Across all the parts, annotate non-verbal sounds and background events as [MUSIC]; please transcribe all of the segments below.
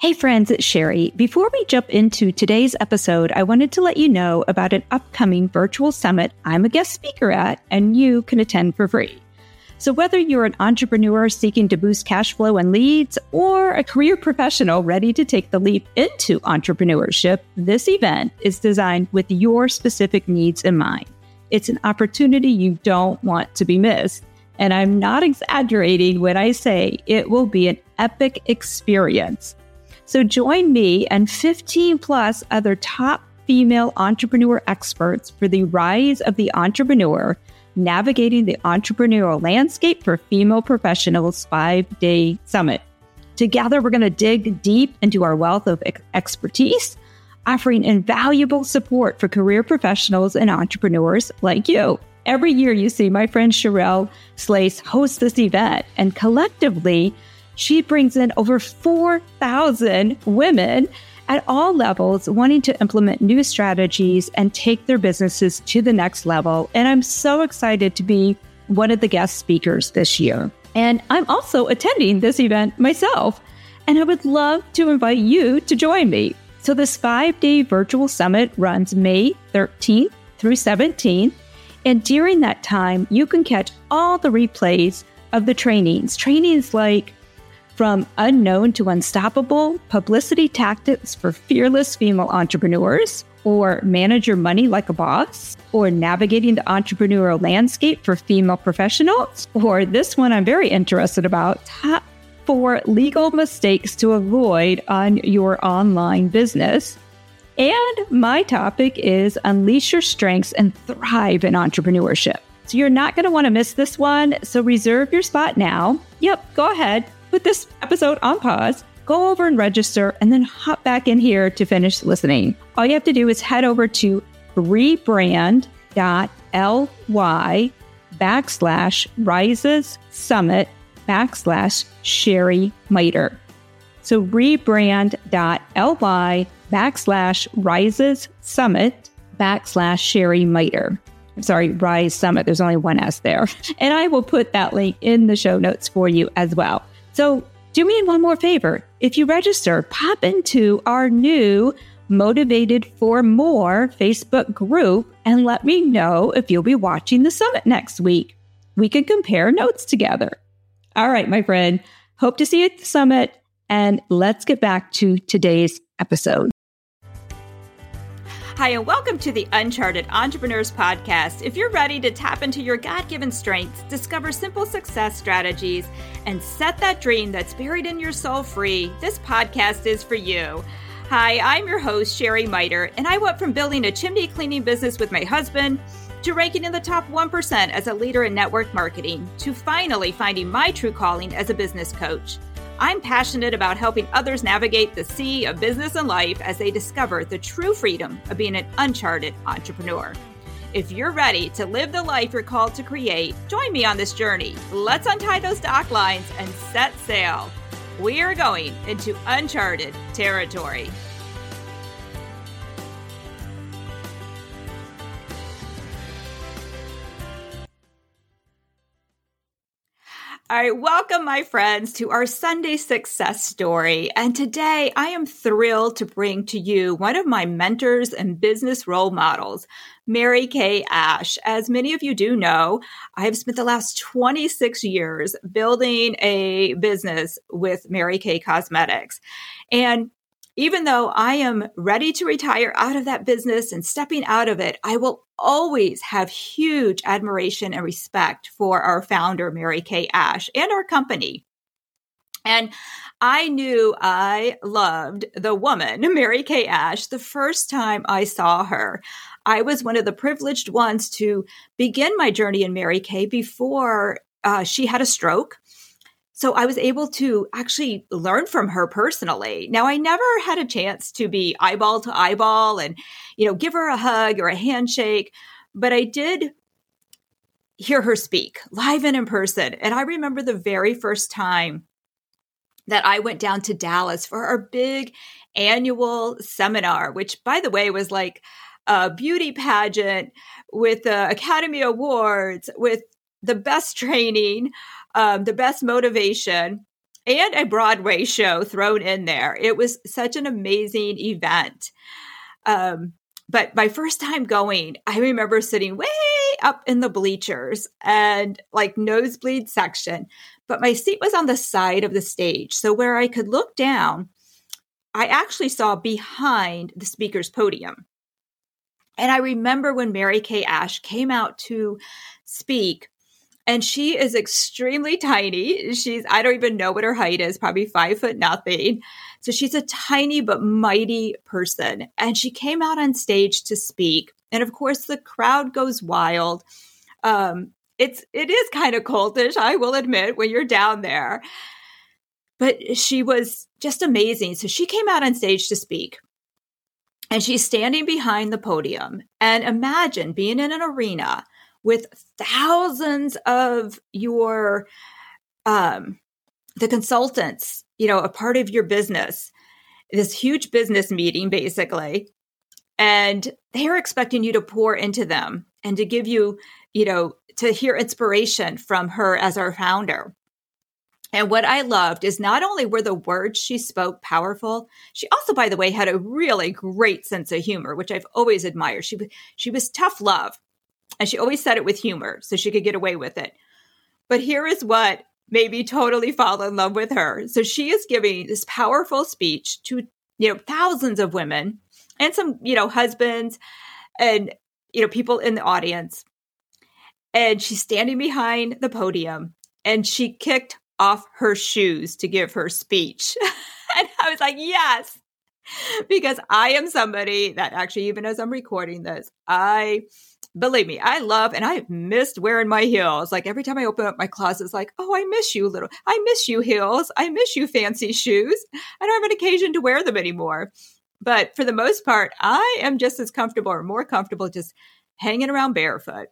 Hey friends, it's Sherry. Before we jump into today's episode, I wanted to let you know about an upcoming virtual summit I'm a guest speaker at and you can attend for free. So whether you're an entrepreneur seeking to boost cash flow and leads or a career professional ready to take the leap into entrepreneurship, this event is designed with your specific needs in mind. It's an opportunity you don't want to be missed. And I'm not exaggerating when I say it will be an epic experience. So join me and 15 plus other top female entrepreneur experts for the Rise of the Entrepreneur Navigating the Entrepreneurial Landscape for Female Professionals five day summit. Together, we're going to dig deep into our wealth of expertise, offering invaluable support for career professionals and entrepreneurs like you. Every year, you see my friend Sherelle Slace host this event, and collectively, she brings in over 4,000 women at all levels wanting to implement new strategies and take their businesses to the next level. And I'm so excited to be one of the guest speakers this year. And I'm also attending this event myself. And I would love to invite you to join me. So, this five day virtual summit runs May 13th through 17th. And during that time, you can catch all the replays of the trainings. Trainings like from unknown to unstoppable publicity tactics for fearless female entrepreneurs, or manage your money like a boss, or navigating the entrepreneurial landscape for female professionals, or this one I'm very interested about top four legal mistakes to avoid on your online business. And my topic is unleash your strengths and thrive in entrepreneurship. So you're not going to want to miss this one. So reserve your spot now. Yep, go ahead put this episode on pause, go over and register, and then hop back in here to finish listening. All you have to do is head over to rebrand.ly backslash rises summit backslash Sherry Miter. So rebrand.ly backslash rises summit backslash Sherry Miter. I'm sorry, Rise Summit. There's only one S there. [LAUGHS] And I will put that link in the show notes for you as well. So do me one more favor. If you register, pop into our new Motivated for More Facebook group and let me know if you'll be watching the summit next week. We can compare notes together. All right, my friend. Hope to see you at the summit. And let's get back to today's episode. Hi, and welcome to the Uncharted Entrepreneurs Podcast. If you're ready to tap into your God given strengths, discover simple success strategies, and set that dream that's buried in your soul free, this podcast is for you. Hi, I'm your host, Sherry Miter, and I went from building a chimney cleaning business with my husband to ranking in the top 1% as a leader in network marketing to finally finding my true calling as a business coach. I'm passionate about helping others navigate the sea of business and life as they discover the true freedom of being an uncharted entrepreneur. If you're ready to live the life you're called to create, join me on this journey. Let's untie those dock lines and set sail. We are going into uncharted territory. All right, welcome, my friends, to our Sunday success story. And today I am thrilled to bring to you one of my mentors and business role models, Mary Kay Ash. As many of you do know, I have spent the last 26 years building a business with Mary Kay Cosmetics. And even though I am ready to retire out of that business and stepping out of it, I will always have huge admiration and respect for our founder, Mary Kay Ash, and our company. And I knew I loved the woman, [LAUGHS] Mary Kay Ash, the first time I saw her. I was one of the privileged ones to begin my journey in Mary Kay before uh, she had a stroke. So I was able to actually learn from her personally. Now I never had a chance to be eyeball to eyeball and, you know, give her a hug or a handshake, but I did hear her speak live and in person. And I remember the very first time that I went down to Dallas for our big annual seminar, which by the way was like a beauty pageant with the Academy Awards, with the best training um, the best motivation. and a Broadway show thrown in there. It was such an amazing event. Um, but my first time going, I remember sitting way up in the bleachers and like nosebleed section, but my seat was on the side of the stage. So where I could look down, I actually saw behind the speaker's podium. And I remember when Mary Kay Ash came out to speak, and she is extremely tiny. She's, I don't even know what her height is, probably five foot nothing. So she's a tiny but mighty person. And she came out on stage to speak. And of course, the crowd goes wild. Um, it's it is kind of cultish, I will admit, when you're down there. But she was just amazing. So she came out on stage to speak. And she's standing behind the podium. And imagine being in an arena with thousands of your um the consultants, you know, a part of your business, this huge business meeting basically. And they're expecting you to pour into them and to give you, you know, to hear inspiration from her as our founder. And what I loved is not only were the words she spoke powerful, she also, by the way, had a really great sense of humor, which I've always admired. She she was tough love, and she always said it with humor, so she could get away with it. But here is what made me totally fall in love with her. So she is giving this powerful speech to you know thousands of women and some you know husbands and you know people in the audience and she's standing behind the podium and she kicked off her shoes to give her speech. [LAUGHS] and I was like, yes, because I am somebody that actually, even as I'm recording this, I believe me, I love and I've missed wearing my heels. Like every time I open up my closet, it's like, oh, I miss you, little. I miss you, heels. I miss you, fancy shoes. I don't have an occasion to wear them anymore. But for the most part, I am just as comfortable or more comfortable just hanging around barefoot.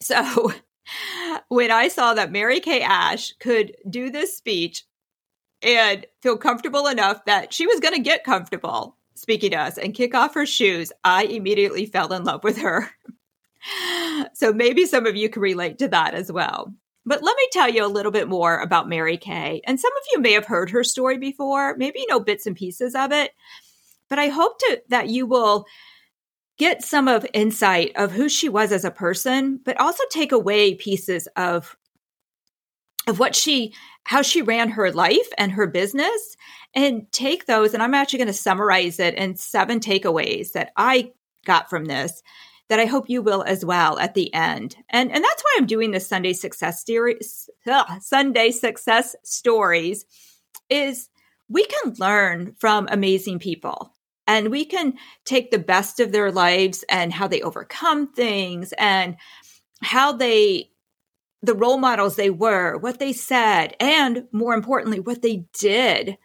So [LAUGHS] when I saw that Mary Kay Ash could do this speech and feel comfortable enough that she was going to get comfortable speaking to us and kick off her shoes, I immediately fell in love with her. [LAUGHS] so maybe some of you can relate to that as well. But let me tell you a little bit more about Mary Kay. And some of you may have heard her story before, maybe you know bits and pieces of it. But I hope to, that you will get some of insight of who she was as a person, but also take away pieces of of what she how she ran her life and her business and take those and I'm actually going to summarize it in seven takeaways that I got from this that I hope you will as well at the end. And and that's why I'm doing this Sunday success series ugh, Sunday success stories is we can learn from amazing people. And we can take the best of their lives and how they overcome things and how they the role models they were what they said and more importantly what they did.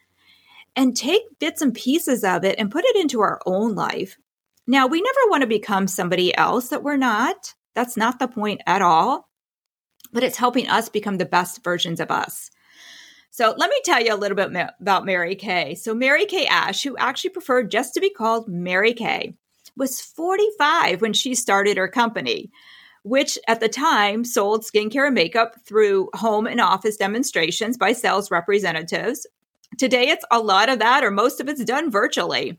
And take bits and pieces of it and put it into our own life now we never want to become somebody else that we're not that's not the point at all but it's helping us become the best versions of us so let me tell you a little bit ma- about Mary Kay. So Mary Kay Ash, who actually preferred just to be called Mary Kay, was 45 when she started her company, which at the time sold skincare and makeup through home and office demonstrations by sales representatives. Today, it's a lot of that, or most of it's done virtually.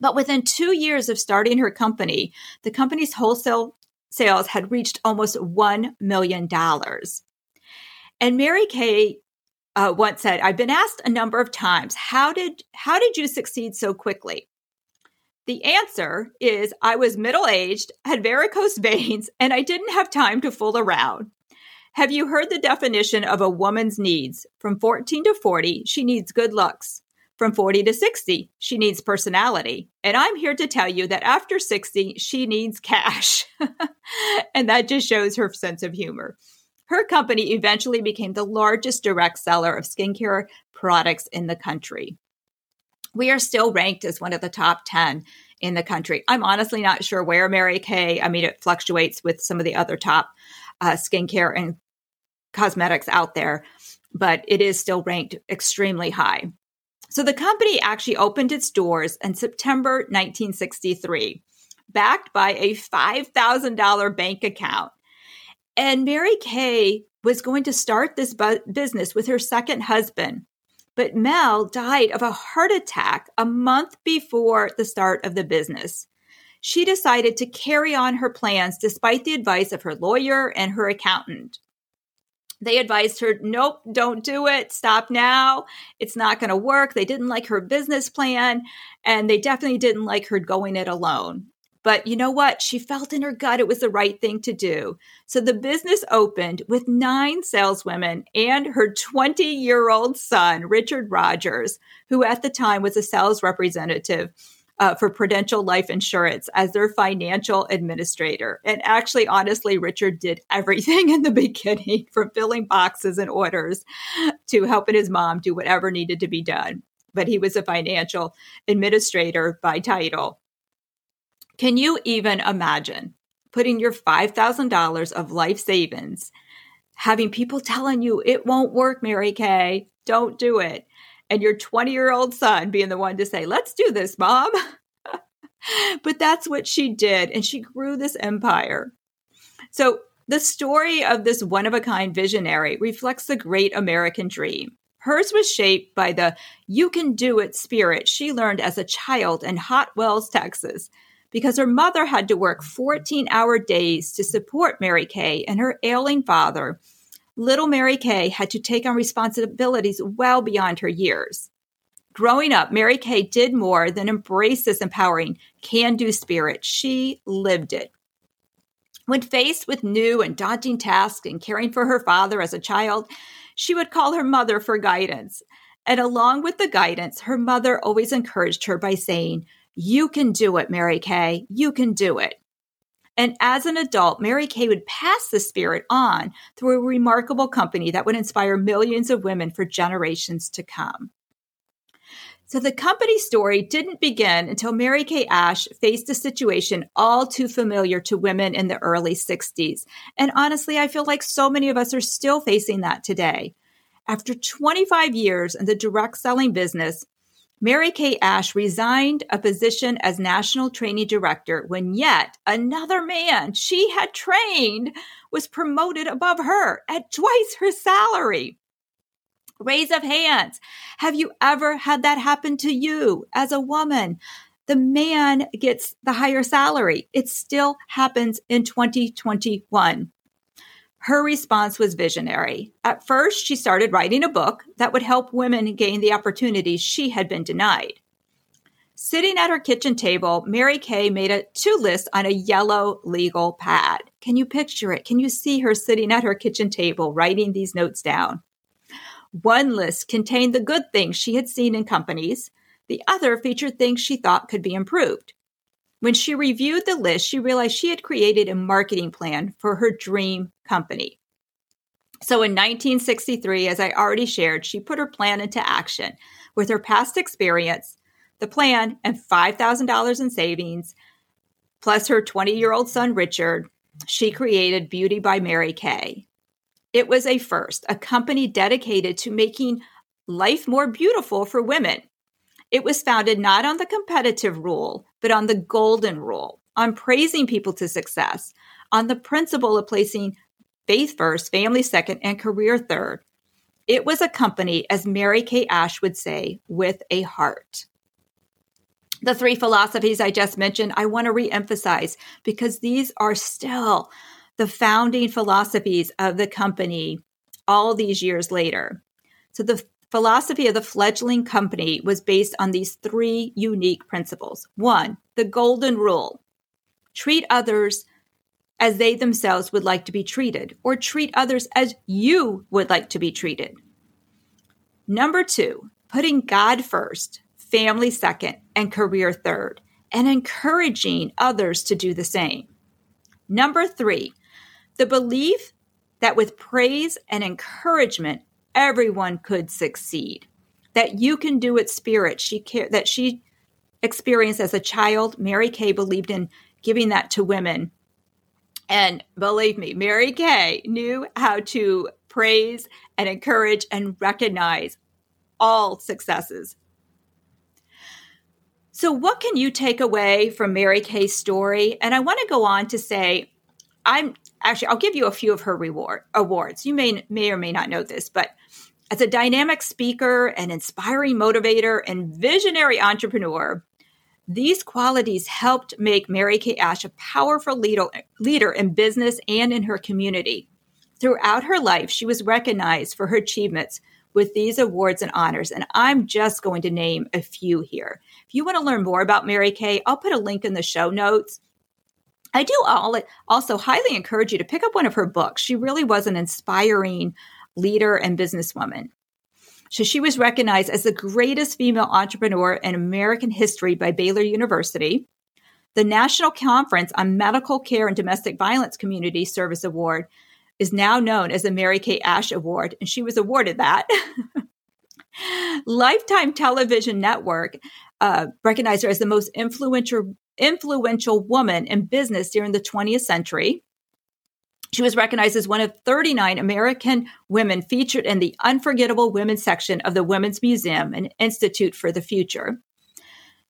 But within two years of starting her company, the company's wholesale sales had reached almost $1 million. And Mary Kay uh, once said, "I've been asked a number of times, how did how did you succeed so quickly?" The answer is I was middle aged, had varicose [LAUGHS] veins, and I didn't have time to fool around. Have you heard the definition of a woman's needs? From 14 to 40, she needs good looks. From 40 to 60, she needs personality. And I'm here to tell you that after 60, she needs cash. [LAUGHS] and that just shows her sense of humor. Her company eventually became the largest direct seller of skincare products in the country. We are still ranked as one of the top 10 in the country. I'm honestly not sure where Mary Kay, I mean, it fluctuates with some of the other top uh, skincare and cosmetics out there, but it is still ranked extremely high. So the company actually opened its doors in September 1963, backed by a $5,000 bank account And Mary Kay was going to start this bu- business with her second husband. But Mel died of a heart attack a month before the start of the business. She decided to carry on her plans despite the advice of her lawyer and her accountant. They advised her, nope, don't do it. Stop now. It's not going to work. They didn't like her business plan and they definitely didn't like her going it alone. But you know what? She felt in her gut it was the right thing to do. So the business opened with nine saleswomen and her 20 year old son, Richard Rogers, who at the time was a sales representative. Uh, for Prudential Life Insurance as their financial administrator. And actually, honestly, Richard did everything [LAUGHS] in the beginning from filling boxes and orders to helping his mom do whatever needed to be done. But he was a financial administrator by title. Can you even imagine putting your $5,000 of life savings, having people telling you it won't work, Mary Kay, don't do it, and your 20 year old son being the one to say, let's do this, mom? [LAUGHS] but that's what she did, and she grew this empire. So, the story of this one of a kind visionary reflects the great American dream. Hers was shaped by the you can do it spirit she learned as a child in Hot Wells, Texas, because her mother had to work 14 hour days to support Mary Kay and her ailing father. Little Mary Kay had to take on responsibilities well beyond her years. Growing up, Mary Kay did more than embrace this empowering can do spirit. She lived it. When faced with new and daunting tasks and caring for her father as a child, she would call her mother for guidance. And along with the guidance, her mother always encouraged her by saying, you can do it, Mary Kay. You can do it. And as an adult, Mary Kay would pass the spirit on through a remarkable company that would inspire millions of women for generations to come. So the company story didn't begin until Mary Kay Ash faced a situation all too familiar to women in the early 60s. And honestly, I feel like so many of us are still facing that today. After 25 years in the direct selling business, Mary Kay Ash resigned a position as national training director when yet another man she had trained was promoted above her at twice her salary. Raise of hands. Have you ever had that happen to you as a woman? The man gets the higher salary. It still happens in 2021. Her response was visionary. At first, she started writing a book that would help women gain the opportunities she had been denied. Sitting at her kitchen table, Mary Kay made a to list on a yellow legal pad. Can you picture it? Can you see her sitting at her kitchen table writing these notes down? One list contained the good things she had seen in companies. The other featured things she thought could be improved. When she reviewed the list, she realized she had created a marketing plan for her dream company. So in 1963, as I already shared, she put her plan into action with her past experience, the plan, and $5,000 in savings, plus her 20 year old son, Richard. She created Beauty by Mary Kay. It was a first, a company dedicated to making life more beautiful for women. It was founded not on the competitive rule, but on the golden rule, on praising people to success, on the principle of placing faith first, family second, and career third. It was a company, as Mary Kay Ash would say, with a heart. The three philosophies I just mentioned, I want to reemphasize because these are still the founding philosophies of the company all these years later. So the philosophy of the fledgling company was based on these three unique principles. One, the golden rule treat others as they themselves would like to be treated, or treat others as you would like to be treated. Number two, putting God first, family second, and career third, and encouraging others to do the same. Number three, the belief that with praise and encouragement, everyone could succeed. That you can do it spirit she that she experienced as a child. Mary Kay believed in giving that to women. And believe me, Mary Kay knew how to praise and encourage and recognize all successes. So, what can you take away from Mary Kay's story? And I want to go on to say, I'm actually, I'll give you a few of her reward awards. You may may or may not know this, but as a dynamic speaker, an inspiring motivator, and visionary entrepreneur, these qualities helped make Mary Kay Ash a powerful leader, in business and in her community. Throughout her life, she was recognized for her achievements with these awards and honors, and I'm just going to name a few here. If you want to learn more about Mary Kay, I'll put a link in the show notes. I do also highly encourage you to pick up one of her books. She really was an inspiring leader and businesswoman. So she was recognized as the greatest female entrepreneur in American history by Baylor University. The National Conference on Medical Care and Domestic Violence Community Service Award is now known as the Mary Kay Ash Award, and she was awarded that. [LAUGHS] Lifetime Television Network uh, recognized her as the most influential influential woman in business during the 20th century. She was recognized as one of 39 American women featured in the Unforgettable women's section of the Women's Museum and Institute for the Future.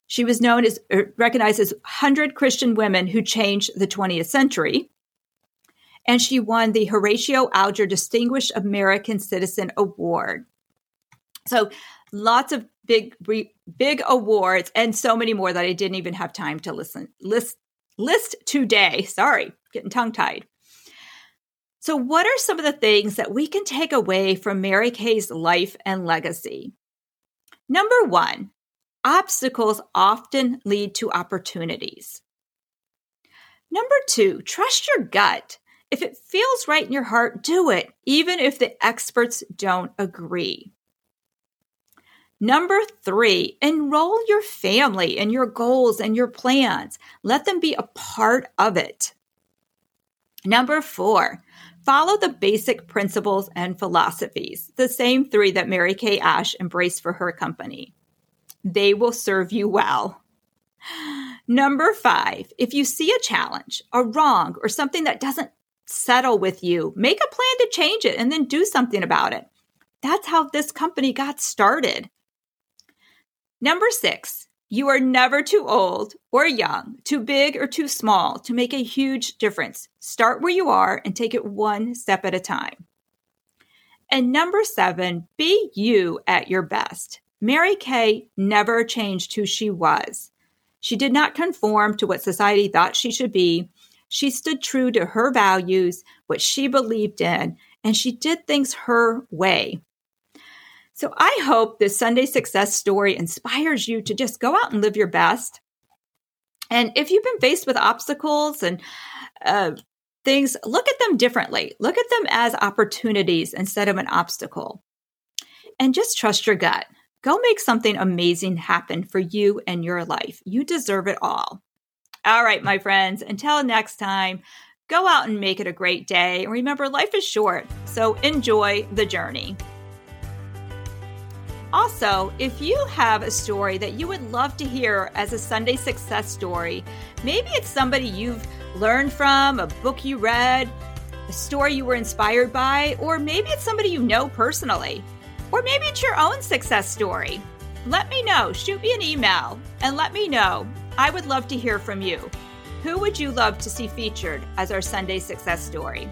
She was known as er, recognized as 100 Christian women who changed the 20th century. And she won the Horatio Alger Distinguished American Citizen Award. So lots of big big awards and so many more that I didn't even have time to listen list list today. Sorry, getting tongue tied. So, what are some of the things that we can take away from Mary Kay's life and legacy? Number one, obstacles often lead to opportunities. Number two, trust your gut. If it feels right in your heart, do it, even if the experts don't agree. Number three, enroll your family in your goals and your plans. Let them be a part of it. Number four, Follow the basic principles and philosophies, the same three that Mary Kay Ash embraced for her company. They will serve you well. Number five, if you see a challenge, a wrong, or something that doesn't settle with you, make a plan to change it and then do something about it. That's how this company got started. Number six, you are never too old or young, too big or too small to make a huge difference. Start where you are and take it one step at a time. And number seven, be you at your best. Mary Kay never changed who she was. She did not conform to what society thought she should be. She stood true to her values, what she believed in, and she did things her way. So I hope this Sunday success story inspires you to just go out and live your best. And if you've been faced with obstacles and uh, things, look at them differently. Look at them as opportunities instead of an obstacle. And just trust your gut. Go make something amazing happen for you and your life. You deserve it all. All right, my friends, until next time, go out and make it a great day. And remember, life is short, so enjoy the journey. Also, if you have a story that you would love to hear as a Sunday success story, maybe it's somebody you've learned from, a book you read, a story you were inspired by, or maybe it's somebody you know personally, or maybe it's your own success story. Let me know. Shoot me an email and let me know. I would love to hear from you. Who would you love to see featured as our Sunday success story?